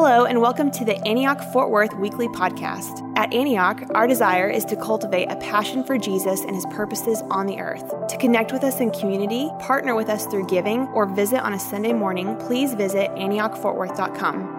Hello, and welcome to the Antioch Fort Worth Weekly Podcast. At Antioch, our desire is to cultivate a passion for Jesus and his purposes on the earth. To connect with us in community, partner with us through giving, or visit on a Sunday morning, please visit AntiochFortWorth.com.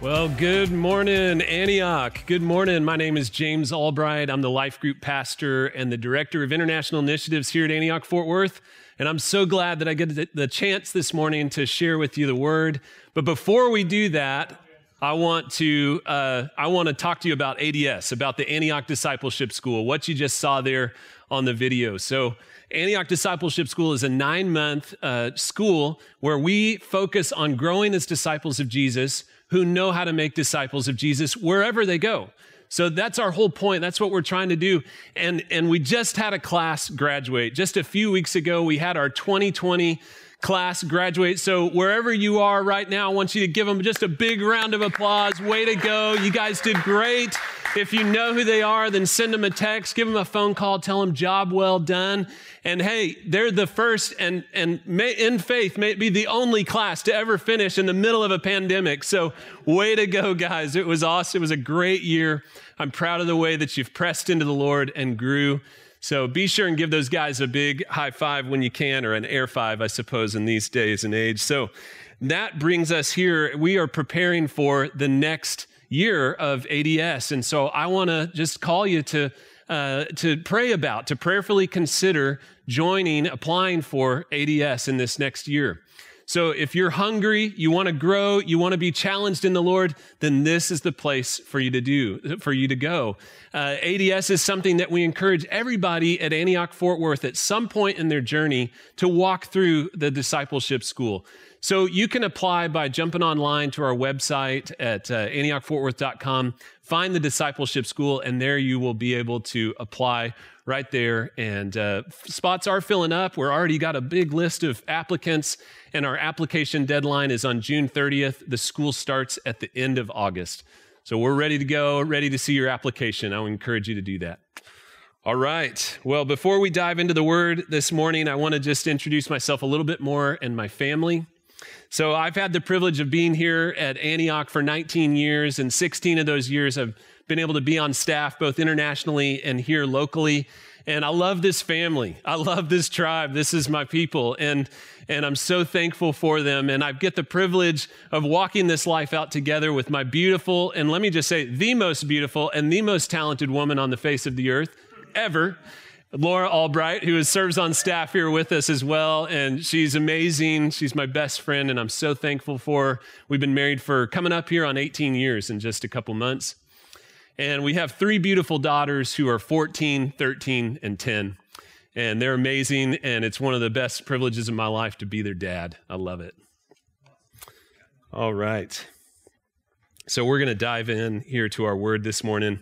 Well, good morning, Antioch. Good morning. My name is James Albright. I'm the life group pastor and the director of international initiatives here at Antioch Fort Worth. And I'm so glad that I get the chance this morning to share with you the word. But before we do that, I want to uh, I want to talk to you about ADS, about the Antioch Discipleship School. What you just saw there on the video. So. Antioch Discipleship School is a nine month uh, school where we focus on growing as disciples of Jesus who know how to make disciples of Jesus wherever they go. So that's our whole point. That's what we're trying to do. And, and we just had a class graduate. Just a few weeks ago, we had our 2020 class graduate. So wherever you are right now, I want you to give them just a big round of applause. Way to go. You guys did great. If you know who they are, then send them a text, give them a phone call, tell them job well done. And hey, they're the first and, and may, in faith may be the only class to ever finish in the middle of a pandemic. So way to go, guys. It was awesome. It was a great year. I'm proud of the way that you've pressed into the Lord and grew. So be sure and give those guys a big high five when you can, or an air five, I suppose, in these days and age. So that brings us here. We are preparing for the next year of ADS. And so I want to just call you to, uh, to pray about, to prayerfully consider joining, applying for ADS in this next year. So if you're hungry, you want to grow, you want to be challenged in the Lord, then this is the place for you to do, for you to go. Uh, ADS is something that we encourage everybody at Antioch Fort Worth at some point in their journey to walk through the discipleship school. So you can apply by jumping online to our website at uh, antiochfortworth.com, find the discipleship school, and there you will be able to apply right there. And uh, spots are filling up. We're already got a big list of applicants, and our application deadline is on June 30th. The school starts at the end of August. So we're ready to go, ready to see your application. I would encourage you to do that. All right. Well, before we dive into the word this morning, I want to just introduce myself a little bit more and my family. So I've had the privilege of being here at Antioch for 19 years, and 16 of those years I've been able to be on staff both internationally and here locally. And I love this family. I love this tribe. This is my people. And, and I'm so thankful for them. And I get the privilege of walking this life out together with my beautiful, and let me just say, the most beautiful and the most talented woman on the face of the earth ever. Laura Albright, who serves on staff here with us as well. And she's amazing. She's my best friend, and I'm so thankful for her. We've been married for coming up here on 18 years in just a couple months. And we have three beautiful daughters who are 14, 13, and 10. And they're amazing, and it's one of the best privileges of my life to be their dad. I love it. All right. So we're going to dive in here to our word this morning.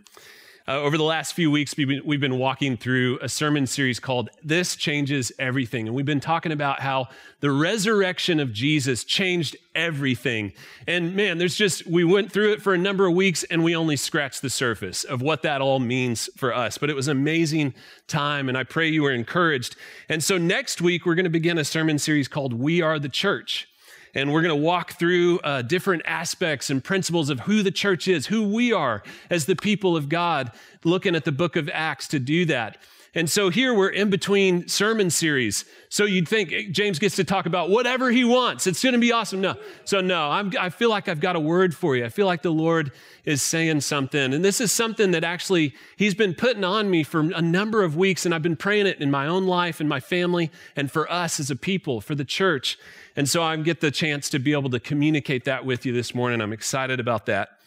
Uh, over the last few weeks, we've been, we've been walking through a sermon series called This Changes Everything. And we've been talking about how the resurrection of Jesus changed everything. And man, there's just, we went through it for a number of weeks and we only scratched the surface of what that all means for us. But it was an amazing time, and I pray you were encouraged. And so next week, we're going to begin a sermon series called We Are the Church and we're going to walk through uh, different aspects and principles of who the church is, who we are as the people of God, looking at the book of Acts to do that. And so here we're in between sermon series. So you'd think eh, James gets to talk about whatever he wants. It's going to be awesome. No. So no, I'm, I feel like I've got a word for you. I feel like the Lord is saying something. And this is something that actually he's been putting on me for a number of weeks. And I've been praying it in my own life and my family and for us as a people, for the church. And so I get the chance to be able to communicate that with you this morning. I'm excited about that.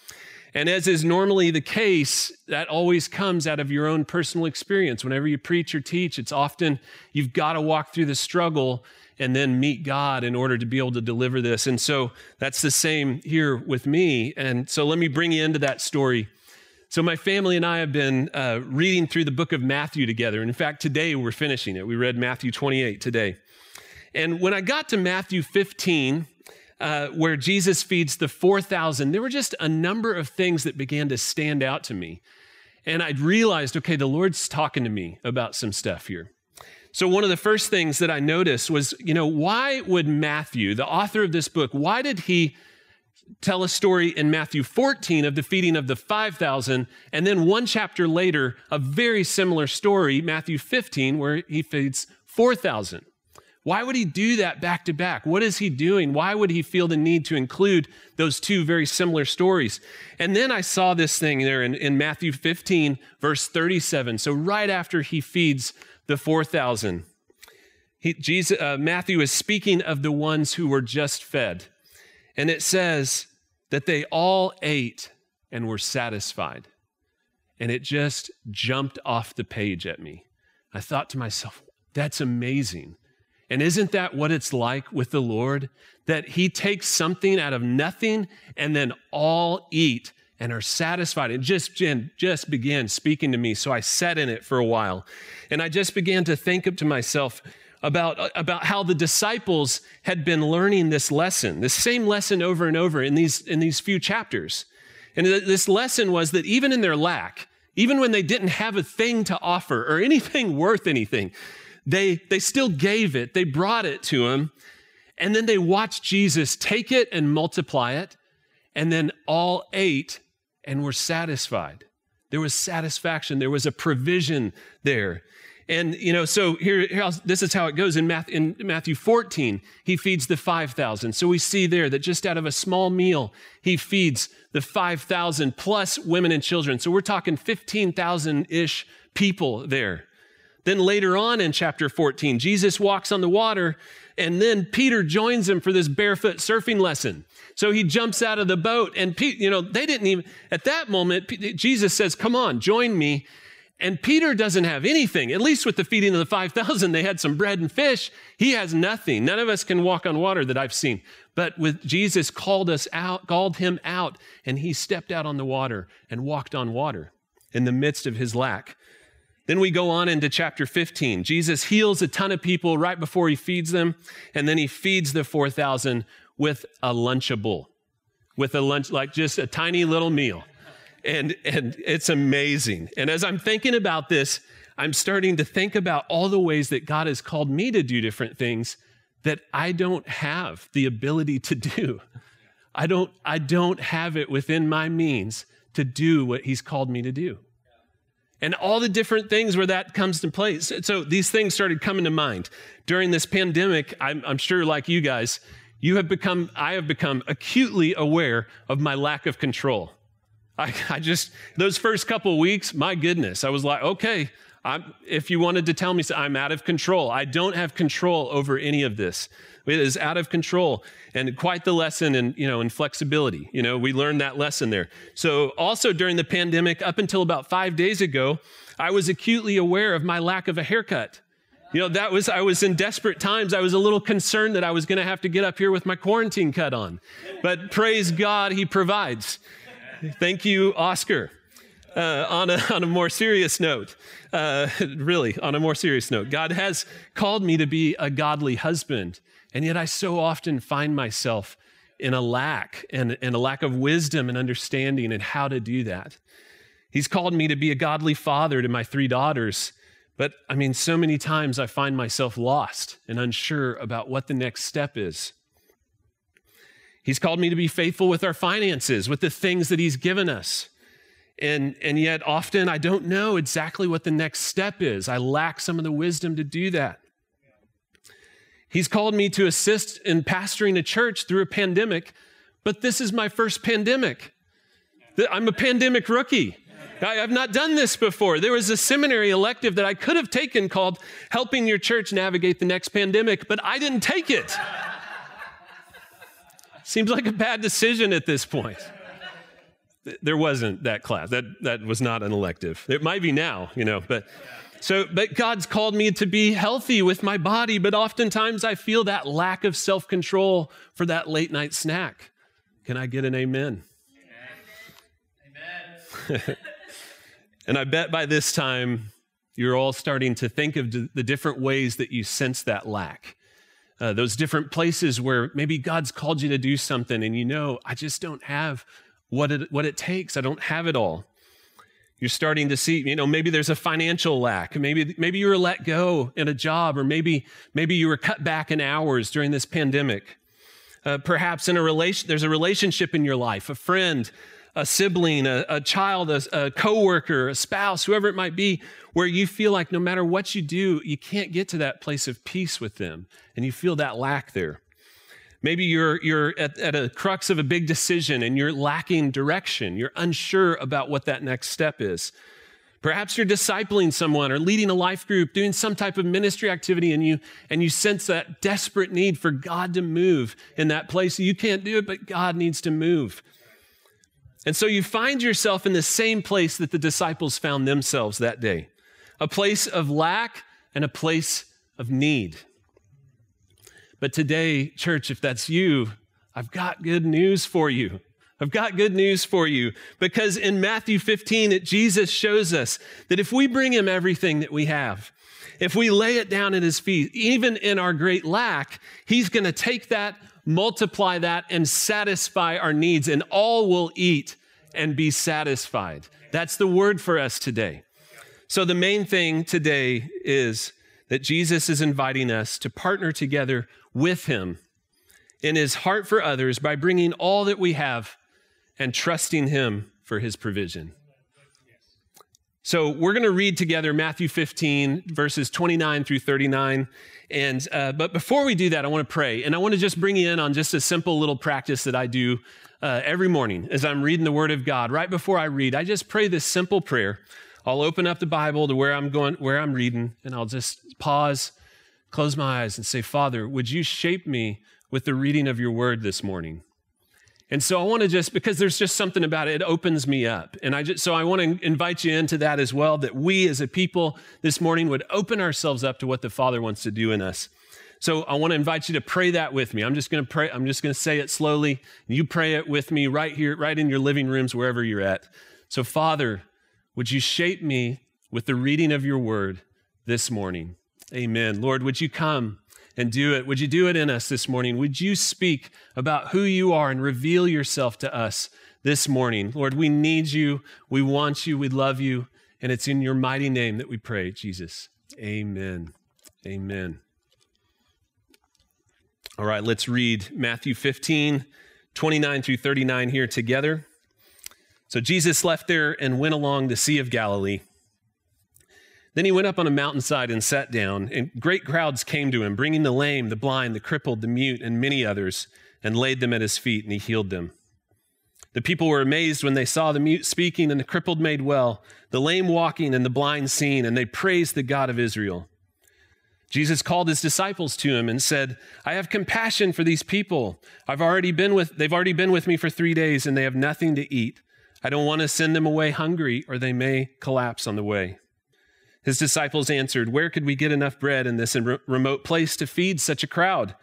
And as is normally the case, that always comes out of your own personal experience. Whenever you preach or teach, it's often you've got to walk through the struggle and then meet God in order to be able to deliver this. And so that's the same here with me. And so let me bring you into that story. So, my family and I have been uh, reading through the book of Matthew together. And in fact, today we're finishing it. We read Matthew 28 today. And when I got to Matthew 15, uh, where Jesus feeds the 4,000, there were just a number of things that began to stand out to me. And I'd realized, okay, the Lord's talking to me about some stuff here. So, one of the first things that I noticed was, you know, why would Matthew, the author of this book, why did he tell a story in Matthew 14 of the feeding of the 5,000, and then one chapter later, a very similar story, Matthew 15, where he feeds 4,000? Why would he do that back to back? What is he doing? Why would he feel the need to include those two very similar stories? And then I saw this thing there in, in Matthew 15, verse 37. So, right after he feeds the 4,000, Jesus, uh, Matthew is speaking of the ones who were just fed. And it says that they all ate and were satisfied. And it just jumped off the page at me. I thought to myself, that's amazing. And isn't that what it's like with the Lord? That He takes something out of nothing and then all eat and are satisfied. And just, just began speaking to me. So I sat in it for a while. And I just began to think up to myself, about, about how the disciples had been learning this lesson, this same lesson over and over in these, in these few chapters. And this lesson was that even in their lack, even when they didn't have a thing to offer or anything worth anything, they, they still gave it. They brought it to him. And then they watched Jesus take it and multiply it. And then all ate and were satisfied. There was satisfaction. There was a provision there. And, you know, so here, here this is how it goes in, Matthew, in Matthew 14. He feeds the 5,000. So we see there that just out of a small meal, he feeds the 5,000 plus women and children. So we're talking 15,000 ish people there. Then later on in chapter 14, Jesus walks on the water, and then Peter joins him for this barefoot surfing lesson. So he jumps out of the boat, and Pete, you know, they didn't even, at that moment, Jesus says, Come on, join me. And Peter doesn't have anything. At least with the feeding of the 5,000, they had some bread and fish. He has nothing. None of us can walk on water that I've seen. But with Jesus called us out, called him out, and he stepped out on the water and walked on water in the midst of his lack. Then we go on into chapter 15. Jesus heals a ton of people right before he feeds them, and then he feeds the 4,000 with a lunchable, with a lunch, like just a tiny little meal and and it's amazing. And as I'm thinking about this, I'm starting to think about all the ways that God has called me to do different things that I don't have the ability to do. I don't I don't have it within my means to do what he's called me to do. And all the different things where that comes to place. So these things started coming to mind. During this pandemic, I'm, I'm sure like you guys, you have become, I have become acutely aware of my lack of control. I, I just, those first couple weeks, my goodness, I was like, okay, I'm, if you wanted to tell me, I'm out of control. I don't have control over any of this. It is out of control, and quite the lesson in you know in flexibility. You know, we learned that lesson there. So also during the pandemic, up until about five days ago, I was acutely aware of my lack of a haircut. You know, that was I was in desperate times. I was a little concerned that I was going to have to get up here with my quarantine cut on, but praise God, He provides. Thank you, Oscar. Uh, on, a, on a more serious note, uh, really, on a more serious note, God has called me to be a godly husband. And yet I so often find myself in a lack and, and a lack of wisdom and understanding and how to do that. He's called me to be a godly father to my three daughters. But I mean, so many times I find myself lost and unsure about what the next step is. He's called me to be faithful with our finances, with the things that He's given us. And, and yet, often I don't know exactly what the next step is. I lack some of the wisdom to do that. He's called me to assist in pastoring a church through a pandemic, but this is my first pandemic. I'm a pandemic rookie. I have not done this before. There was a seminary elective that I could have taken called Helping Your Church Navigate the Next Pandemic, but I didn't take it. Seems like a bad decision at this point. There wasn't that class. That, that was not an elective. It might be now, you know, but so, but God's called me to be healthy with my body, but oftentimes I feel that lack of self control for that late night snack. Can I get an amen? Amen. and I bet by this time you're all starting to think of the different ways that you sense that lack uh, those different places where maybe God's called you to do something and you know, I just don't have what it, what it takes. I don't have it all. You're starting to see, you know, maybe there's a financial lack. Maybe, maybe you were let go in a job, or maybe, maybe you were cut back in hours during this pandemic. Uh, perhaps in a relation, there's a relationship in your life, a friend, a sibling, a, a child, a, a coworker, a spouse, whoever it might be, where you feel like no matter what you do, you can't get to that place of peace with them, and you feel that lack there. Maybe you're, you're at, at a crux of a big decision and you're lacking direction. You're unsure about what that next step is. Perhaps you're discipling someone or leading a life group, doing some type of ministry activity, and you, and you sense that desperate need for God to move in that place. You can't do it, but God needs to move. And so you find yourself in the same place that the disciples found themselves that day a place of lack and a place of need. But today, church, if that's you, I've got good news for you. I've got good news for you because in Matthew 15, it, Jesus shows us that if we bring him everything that we have, if we lay it down at his feet, even in our great lack, he's going to take that, multiply that, and satisfy our needs, and all will eat and be satisfied. That's the word for us today. So, the main thing today is that Jesus is inviting us to partner together with him in his heart for others by bringing all that we have and trusting him for his provision. So we're going to read together Matthew 15, verses 29 through 39. And, uh, but before we do that, I want to pray. And I want to just bring you in on just a simple little practice that I do uh, every morning as I'm reading the Word of God. Right before I read, I just pray this simple prayer. I'll open up the Bible to where I'm going, where I'm reading, and I'll just pause close my eyes and say, Father, would you shape me with the reading of your word this morning? And so I want to just, because there's just something about it, it opens me up. And I just, so I want to invite you into that as well, that we as a people this morning would open ourselves up to what the Father wants to do in us. So I want to invite you to pray that with me. I'm just going to pray, I'm just going to say it slowly. You pray it with me right here, right in your living rooms, wherever you're at. So, Father, would you shape me with the reading of your word this morning? Amen. Lord, would you come and do it? Would you do it in us this morning? Would you speak about who you are and reveal yourself to us this morning? Lord, we need you. We want you. We love you. And it's in your mighty name that we pray, Jesus. Amen. Amen. All right, let's read Matthew 15, 29 through 39 here together. So Jesus left there and went along the Sea of Galilee. Then he went up on a mountainside and sat down, and great crowds came to him, bringing the lame, the blind, the crippled, the mute, and many others, and laid them at his feet, and he healed them. The people were amazed when they saw the mute speaking and the crippled made well, the lame walking and the blind seeing, and they praised the God of Israel. Jesus called his disciples to him and said, I have compassion for these people. I've already been with, they've already been with me for three days and they have nothing to eat. I don't want to send them away hungry or they may collapse on the way. His disciples answered, Where could we get enough bread in this remote place to feed such a crowd?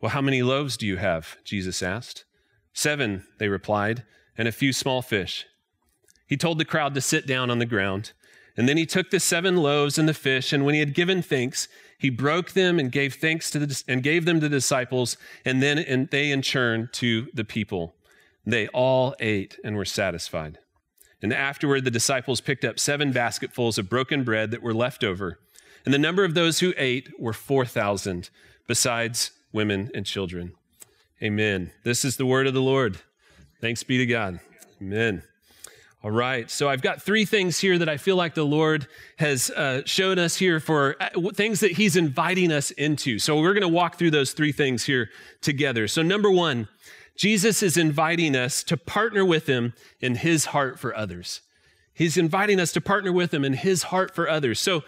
Well, how many loaves do you have? Jesus asked. Seven, they replied, and a few small fish. He told the crowd to sit down on the ground. And then he took the seven loaves and the fish, and when he had given thanks, he broke them and gave thanks to the, and gave them to the disciples, and then and they in turn to the people. They all ate and were satisfied. And afterward, the disciples picked up seven basketfuls of broken bread that were left over. And the number of those who ate were 4,000, besides women and children. Amen. This is the word of the Lord. Thanks be to God. Amen. All right. So I've got three things here that I feel like the Lord has uh, shown us here for uh, things that He's inviting us into. So we're going to walk through those three things here together. So, number one, Jesus is inviting us to partner with him in his heart for others. He's inviting us to partner with him in his heart for others. So,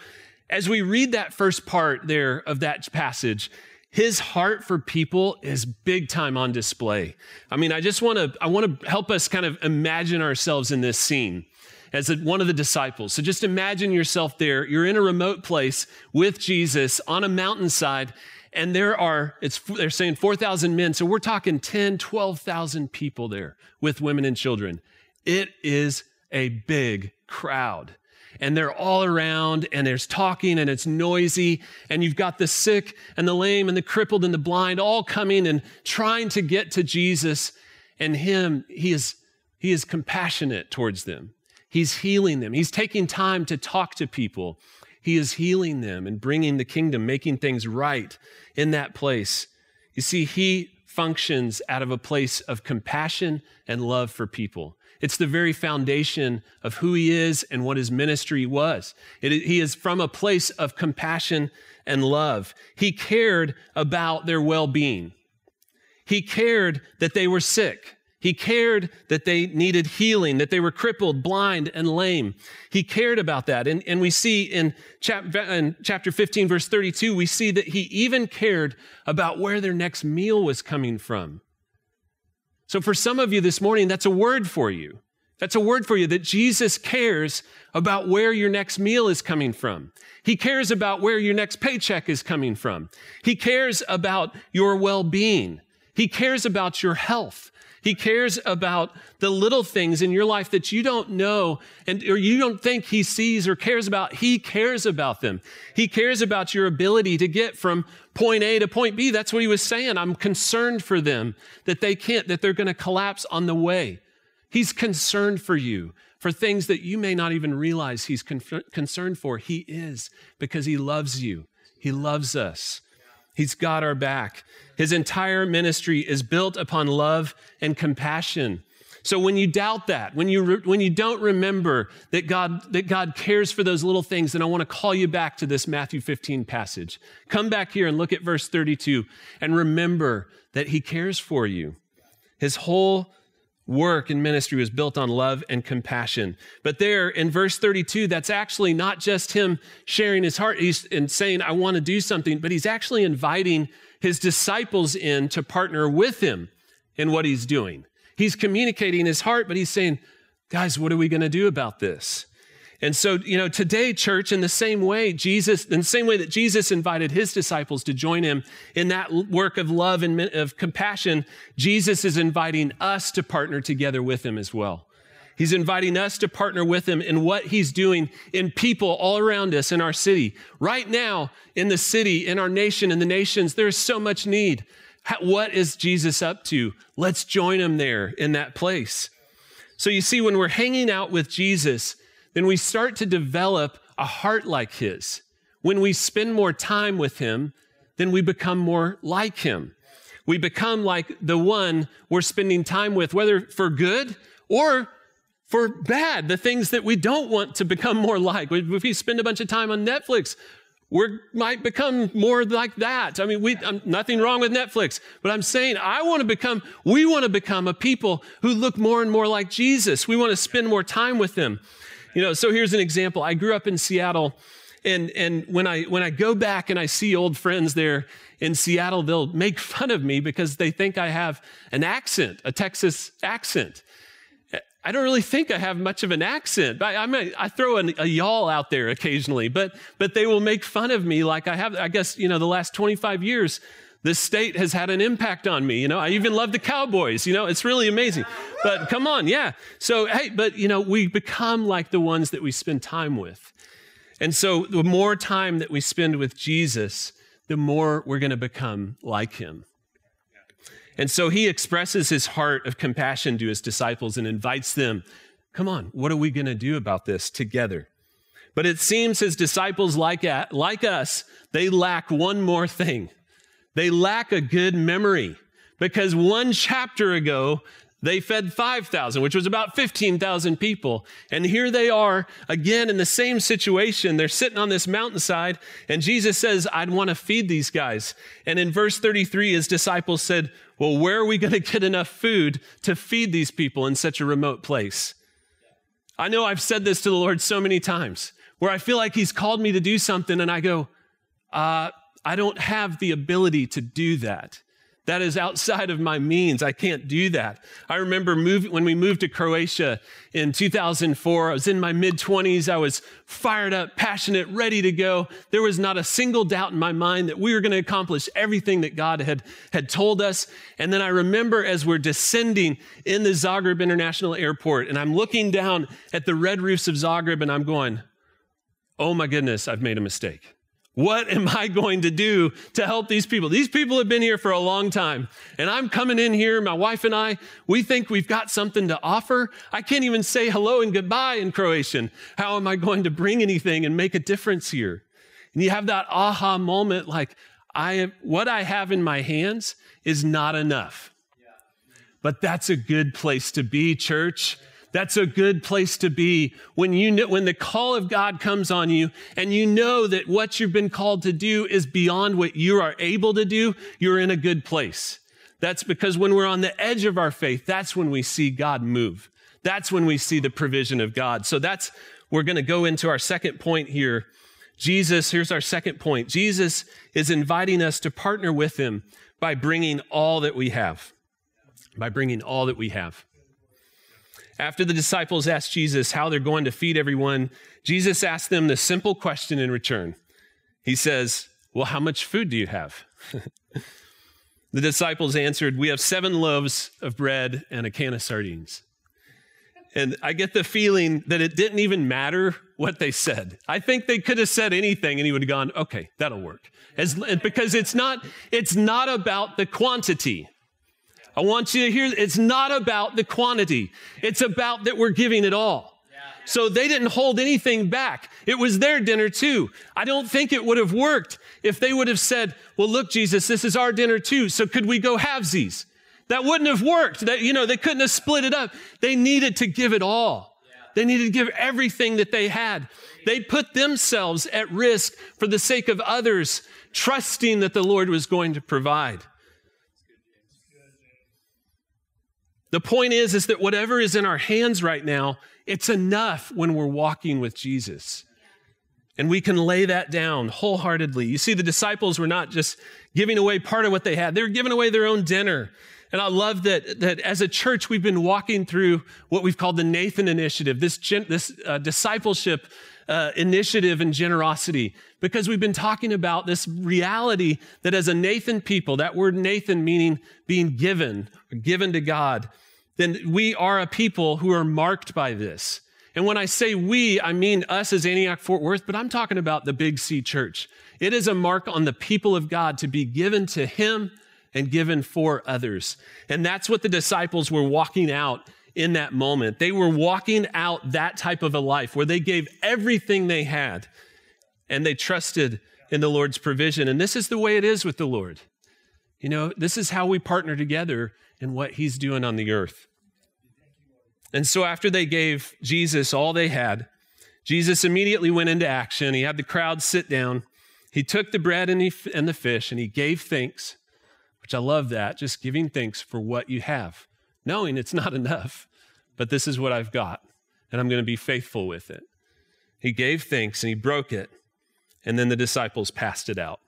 as we read that first part there of that passage, his heart for people is big time on display. I mean, I just want to I want to help us kind of imagine ourselves in this scene as one of the disciples. So just imagine yourself there. You're in a remote place with Jesus on a mountainside and there are, it's, they're saying 4,000 men. So we're talking 10, 12,000 people there with women and children. It is a big crowd. And they're all around and there's talking and it's noisy. And you've got the sick and the lame and the crippled and the blind all coming and trying to get to Jesus. And him, he is, he is compassionate towards them. He's healing them. He's taking time to talk to people. He is healing them and bringing the kingdom, making things right in that place. You see, he functions out of a place of compassion and love for people. It's the very foundation of who he is and what his ministry was. It, he is from a place of compassion and love. He cared about their well being. He cared that they were sick. He cared that they needed healing, that they were crippled, blind, and lame. He cared about that. And, and we see in, chap, in chapter 15, verse 32, we see that he even cared about where their next meal was coming from. So for some of you this morning, that's a word for you. That's a word for you that Jesus cares about where your next meal is coming from. He cares about where your next paycheck is coming from. He cares about your well being. He cares about your health. He cares about the little things in your life that you don't know and or you don't think he sees or cares about. He cares about them. He cares about your ability to get from point A to point B. That's what he was saying. I'm concerned for them that they can't, that they're going to collapse on the way. He's concerned for you for things that you may not even realize he's con- concerned for. He is because he loves you. He loves us. He's got our back. His entire ministry is built upon love and compassion. So when you doubt that, when you, re- when you don't remember that God, that God cares for those little things, then I want to call you back to this Matthew 15 passage. Come back here and look at verse 32 and remember that he cares for you. His whole work and ministry was built on love and compassion. But there in verse 32, that's actually not just him sharing his heart he's, and saying, I want to do something, but he's actually inviting his disciples in to partner with him in what he's doing. He's communicating his heart, but he's saying, guys, what are we going to do about this? And so, you know, today, church, in the same way, Jesus, in the same way that Jesus invited his disciples to join him in that work of love and of compassion, Jesus is inviting us to partner together with him as well. He's inviting us to partner with him in what he's doing in people all around us in our city. Right now, in the city, in our nation, in the nations, there's so much need. What is Jesus up to? Let's join him there in that place. So you see, when we're hanging out with Jesus, then we start to develop a heart like his. When we spend more time with him, then we become more like him. We become like the one we're spending time with, whether for good or for bad, the things that we don't want to become more like. If we spend a bunch of time on Netflix, we might become more like that. I mean, we, I'm, nothing wrong with Netflix, but I'm saying I want to become, we want to become a people who look more and more like Jesus. We want to spend more time with him. You know, so here's an example. I grew up in Seattle, and and when I when I go back and I see old friends there in Seattle, they'll make fun of me because they think I have an accent, a Texas accent. I don't really think I have much of an accent. I, I, I throw an, a y'all out there occasionally, but but they will make fun of me like I have. I guess you know the last 25 years this state has had an impact on me. You know, I even love the Cowboys. You know, it's really amazing. But come on, yeah. So, hey, but, you know, we become like the ones that we spend time with. And so, the more time that we spend with Jesus, the more we're going to become like him. And so, he expresses his heart of compassion to his disciples and invites them, come on, what are we going to do about this together? But it seems his disciples, like, at, like us, they lack one more thing. They lack a good memory because one chapter ago, they fed 5,000, which was about 15,000 people. And here they are again in the same situation. They're sitting on this mountainside, and Jesus says, I'd want to feed these guys. And in verse 33, his disciples said, Well, where are we going to get enough food to feed these people in such a remote place? I know I've said this to the Lord so many times where I feel like He's called me to do something, and I go, uh, I don't have the ability to do that. That is outside of my means. I can't do that. I remember move, when we moved to Croatia in 2004, I was in my mid 20s. I was fired up, passionate, ready to go. There was not a single doubt in my mind that we were going to accomplish everything that God had, had told us. And then I remember as we're descending in the Zagreb International Airport, and I'm looking down at the red roofs of Zagreb, and I'm going, oh my goodness, I've made a mistake What am I going to do to help these people? These people have been here for a long time, and I'm coming in here. My wife and I, we think we've got something to offer. I can't even say hello and goodbye in Croatian. How am I going to bring anything and make a difference here? And you have that aha moment like, I, what I have in my hands is not enough. But that's a good place to be, church. That's a good place to be when you know, when the call of God comes on you and you know that what you've been called to do is beyond what you are able to do, you're in a good place. That's because when we're on the edge of our faith, that's when we see God move. That's when we see the provision of God. So that's, we're going to go into our second point here. Jesus, here's our second point. Jesus is inviting us to partner with him by bringing all that we have. By bringing all that we have. After the disciples asked Jesus how they're going to feed everyone, Jesus asked them the simple question in return. He says, Well, how much food do you have? the disciples answered, We have seven loaves of bread and a can of sardines. And I get the feeling that it didn't even matter what they said. I think they could have said anything and he would have gone, okay, that'll work. As, because it's not, it's not about the quantity. I want you to hear it's not about the quantity. It's about that we're giving it all. So they didn't hold anything back. It was their dinner too. I don't think it would have worked if they would have said, well, look, Jesus, this is our dinner too. So could we go halvesies? That wouldn't have worked. That, you know, they couldn't have split it up. They needed to give it all. They needed to give everything that they had. They put themselves at risk for the sake of others, trusting that the Lord was going to provide. The point is, is that whatever is in our hands right now, it's enough when we're walking with Jesus. And we can lay that down wholeheartedly. You see, the disciples were not just giving away part of what they had, they were giving away their own dinner. And I love that, that as a church, we've been walking through what we've called the Nathan Initiative, this, gen, this uh, discipleship uh, initiative and generosity, because we've been talking about this reality that as a Nathan people, that word Nathan meaning being given, given to God, then we are a people who are marked by this. And when I say we, I mean us as Antioch Fort Worth, but I'm talking about the Big C church. It is a mark on the people of God to be given to Him and given for others. And that's what the disciples were walking out in that moment. They were walking out that type of a life where they gave everything they had and they trusted in the Lord's provision. And this is the way it is with the Lord. You know, this is how we partner together in what He's doing on the earth. And so after they gave Jesus all they had, Jesus immediately went into action. He had the crowd sit down. He took the bread and, he, and the fish and he gave thanks, which I love that, just giving thanks for what you have, knowing it's not enough, but this is what I've got, and I'm going to be faithful with it. He gave thanks and he broke it, and then the disciples passed it out.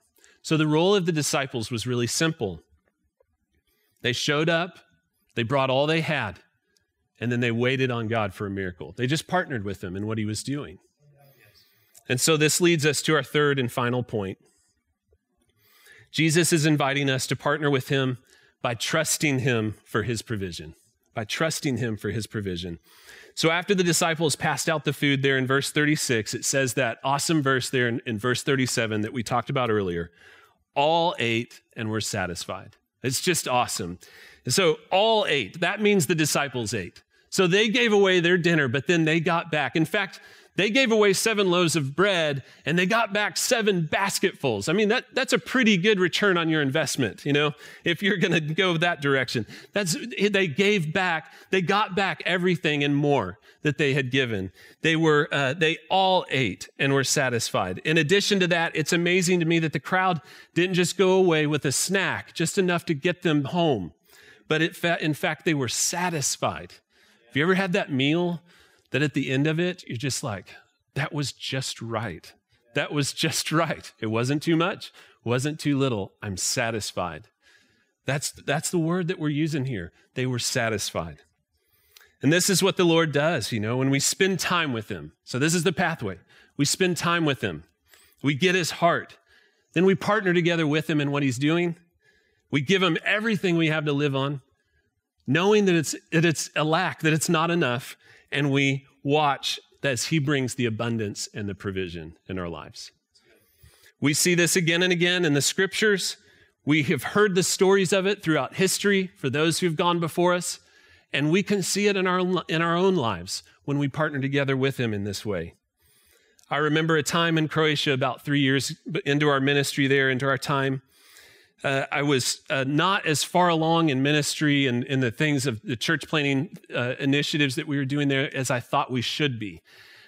So the role of the disciples was really simple. They showed up, they brought all they had, and then they waited on God for a miracle. They just partnered with him in what he was doing. And so this leads us to our third and final point. Jesus is inviting us to partner with him by trusting him for his provision. By trusting him for his provision. So after the disciples passed out the food there in verse 36, it says that awesome verse there in, in verse 37 that we talked about earlier. All ate and were satisfied. It's just awesome. And so all ate. That means the disciples ate. So they gave away their dinner, but then they got back. In fact, they gave away seven loaves of bread and they got back seven basketfuls. I mean, that, that's a pretty good return on your investment, you know, if you're going to go that direction. That's, they gave back, they got back everything and more that they had given. They were, uh, they all ate and were satisfied. In addition to that, it's amazing to me that the crowd didn't just go away with a snack, just enough to get them home, but it, in fact, they were satisfied. Have you ever had that meal that at the end of it, you're just like, that was just right. That was just right. It wasn't too much, wasn't too little. I'm satisfied. That's, that's the word that we're using here. They were satisfied. And this is what the Lord does, you know, when we spend time with Him. So, this is the pathway. We spend time with Him, we get His heart, then we partner together with Him in what He's doing. We give Him everything we have to live on knowing that it's, that it's a lack, that it's not enough, and we watch as He brings the abundance and the provision in our lives. We see this again and again in the scriptures. We have heard the stories of it throughout history for those who've gone before us, and we can see it in our, in our own lives when we partner together with Him in this way. I remember a time in Croatia about three years into our ministry there, into our time. Uh, I was uh, not as far along in ministry and in the things of the church planting uh, initiatives that we were doing there as I thought we should be.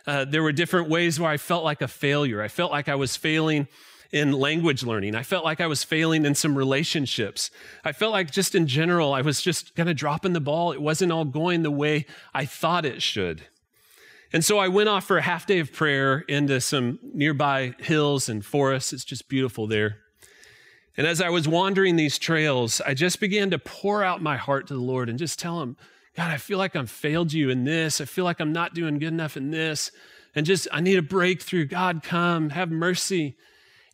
Uh, there were different ways where I felt like a failure. I felt like I was failing in language learning. I felt like I was failing in some relationships. I felt like just in general, I was just kind of dropping the ball. It wasn't all going the way I thought it should. And so I went off for a half day of prayer into some nearby hills and forests. It's just beautiful there. And as I was wandering these trails, I just began to pour out my heart to the Lord and just tell him, God, I feel like I've failed you in this. I feel like I'm not doing good enough in this. And just, I need a breakthrough. God, come, have mercy.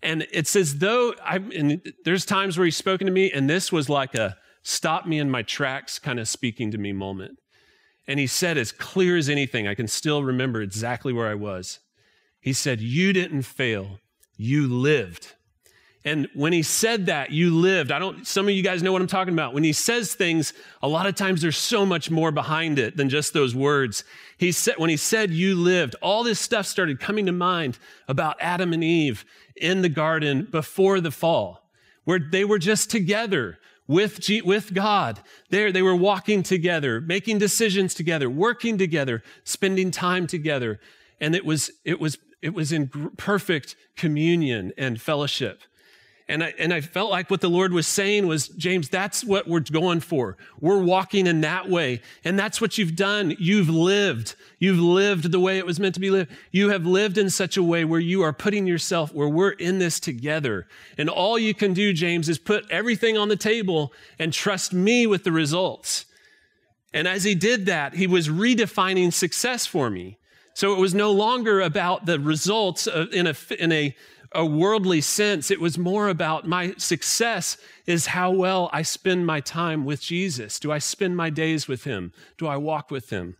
And it's as though I, and there's times where he's spoken to me, and this was like a stop me in my tracks kind of speaking to me moment. And he said, as clear as anything, I can still remember exactly where I was. He said, You didn't fail, you lived. And when he said that, you lived. I don't, some of you guys know what I'm talking about. When he says things, a lot of times there's so much more behind it than just those words. He said, when he said you lived, all this stuff started coming to mind about Adam and Eve in the garden before the fall, where they were just together with, G- with God. There, they were walking together, making decisions together, working together, spending time together. And it was, it was, it was in perfect communion and fellowship. And I, and I felt like what the Lord was saying was, James, that's what we're going for. We're walking in that way. And that's what you've done. You've lived. You've lived the way it was meant to be lived. You have lived in such a way where you are putting yourself, where we're in this together. And all you can do, James, is put everything on the table and trust me with the results. And as he did that, he was redefining success for me. So it was no longer about the results in a, in a a worldly sense. It was more about my success is how well I spend my time with Jesus. Do I spend my days with him? Do I walk with him?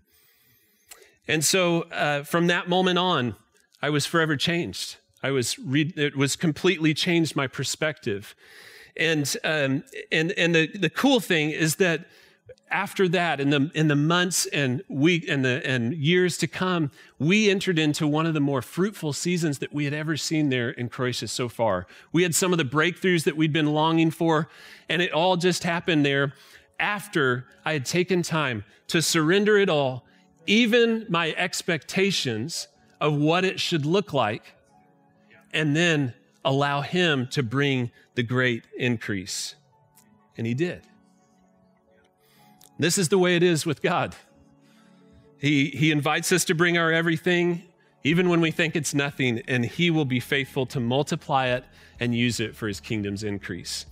And so uh, from that moment on, I was forever changed. I was re- it was completely changed my perspective. And um, and and the, the cool thing is that after that, in the, in the months and week and the and years to come, we entered into one of the more fruitful seasons that we had ever seen there in Croatia so far. We had some of the breakthroughs that we'd been longing for, and it all just happened there after I had taken time to surrender it all, even my expectations of what it should look like, and then allow Him to bring the great increase. And He did. This is the way it is with God. He, he invites us to bring our everything, even when we think it's nothing, and He will be faithful to multiply it and use it for His kingdom's increase.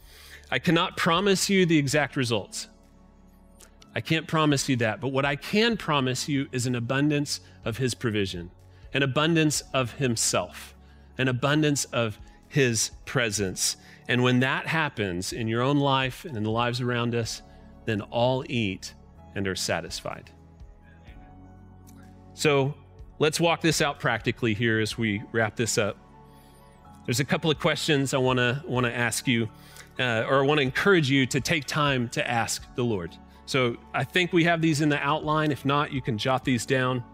I cannot promise you the exact results. I can't promise you that, but what I can promise you is an abundance of His provision, an abundance of Himself, an abundance of His presence. And when that happens in your own life and in the lives around us, then all eat and are satisfied. So let's walk this out practically here as we wrap this up. There's a couple of questions I want to want to ask you, uh, or I want to encourage you to take time to ask the Lord. So I think we have these in the outline. If not, you can jot these down.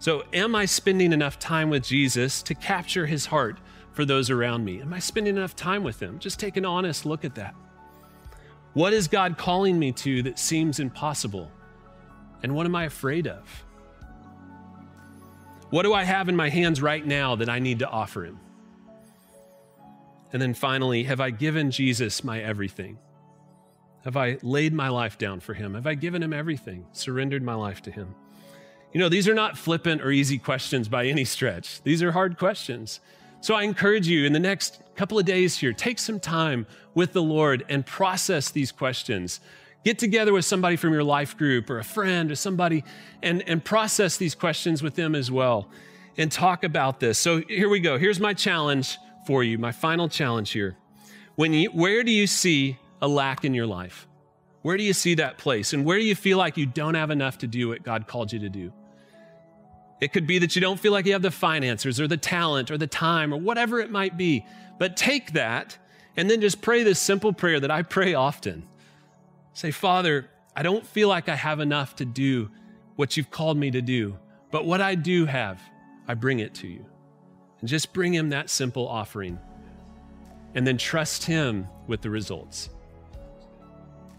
So, am I spending enough time with Jesus to capture his heart for those around me? Am I spending enough time with him? Just take an honest look at that. What is God calling me to that seems impossible? And what am I afraid of? What do I have in my hands right now that I need to offer Him? And then finally, have I given Jesus my everything? Have I laid my life down for Him? Have I given Him everything, surrendered my life to Him? You know, these are not flippant or easy questions by any stretch. These are hard questions. So I encourage you in the next couple of days here, take some time with the Lord and process these questions. Get together with somebody from your life group or a friend or somebody and, and process these questions with them as well and talk about this. So here we go. Here's my challenge for you, my final challenge here. When you, where do you see a lack in your life? Where do you see that place? And where do you feel like you don't have enough to do what God called you to do? It could be that you don't feel like you have the finances or the talent or the time or whatever it might be. But take that and then just pray this simple prayer that I pray often. Say, Father, I don't feel like I have enough to do what you've called me to do, but what I do have, I bring it to you. And just bring him that simple offering and then trust him with the results.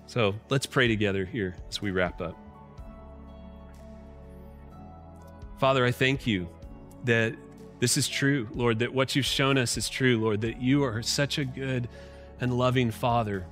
So let's pray together here as we wrap up. Father, I thank you that this is true, Lord, that what you've shown us is true, Lord, that you are such a good and loving Father,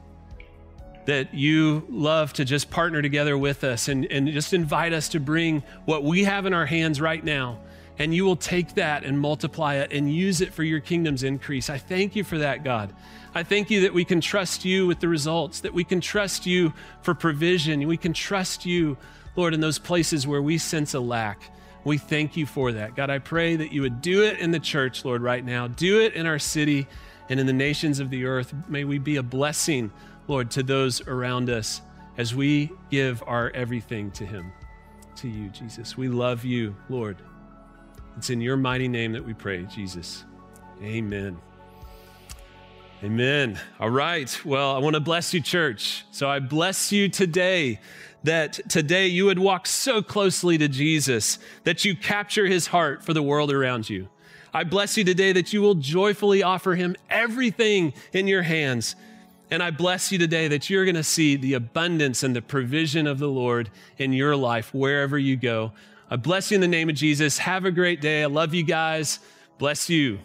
that you love to just partner together with us and, and just invite us to bring what we have in our hands right now. And you will take that and multiply it and use it for your kingdom's increase. I thank you for that, God. I thank you that we can trust you with the results, that we can trust you for provision. We can trust you, Lord, in those places where we sense a lack. We thank you for that. God, I pray that you would do it in the church, Lord, right now. Do it in our city and in the nations of the earth. May we be a blessing, Lord, to those around us as we give our everything to Him, to you, Jesus. We love you, Lord. It's in your mighty name that we pray, Jesus. Amen. Amen. All right. Well, I want to bless you, church. So I bless you today that today you would walk so closely to Jesus that you capture his heart for the world around you. I bless you today that you will joyfully offer him everything in your hands. And I bless you today that you're going to see the abundance and the provision of the Lord in your life wherever you go. I bless you in the name of Jesus. Have a great day. I love you guys. Bless you.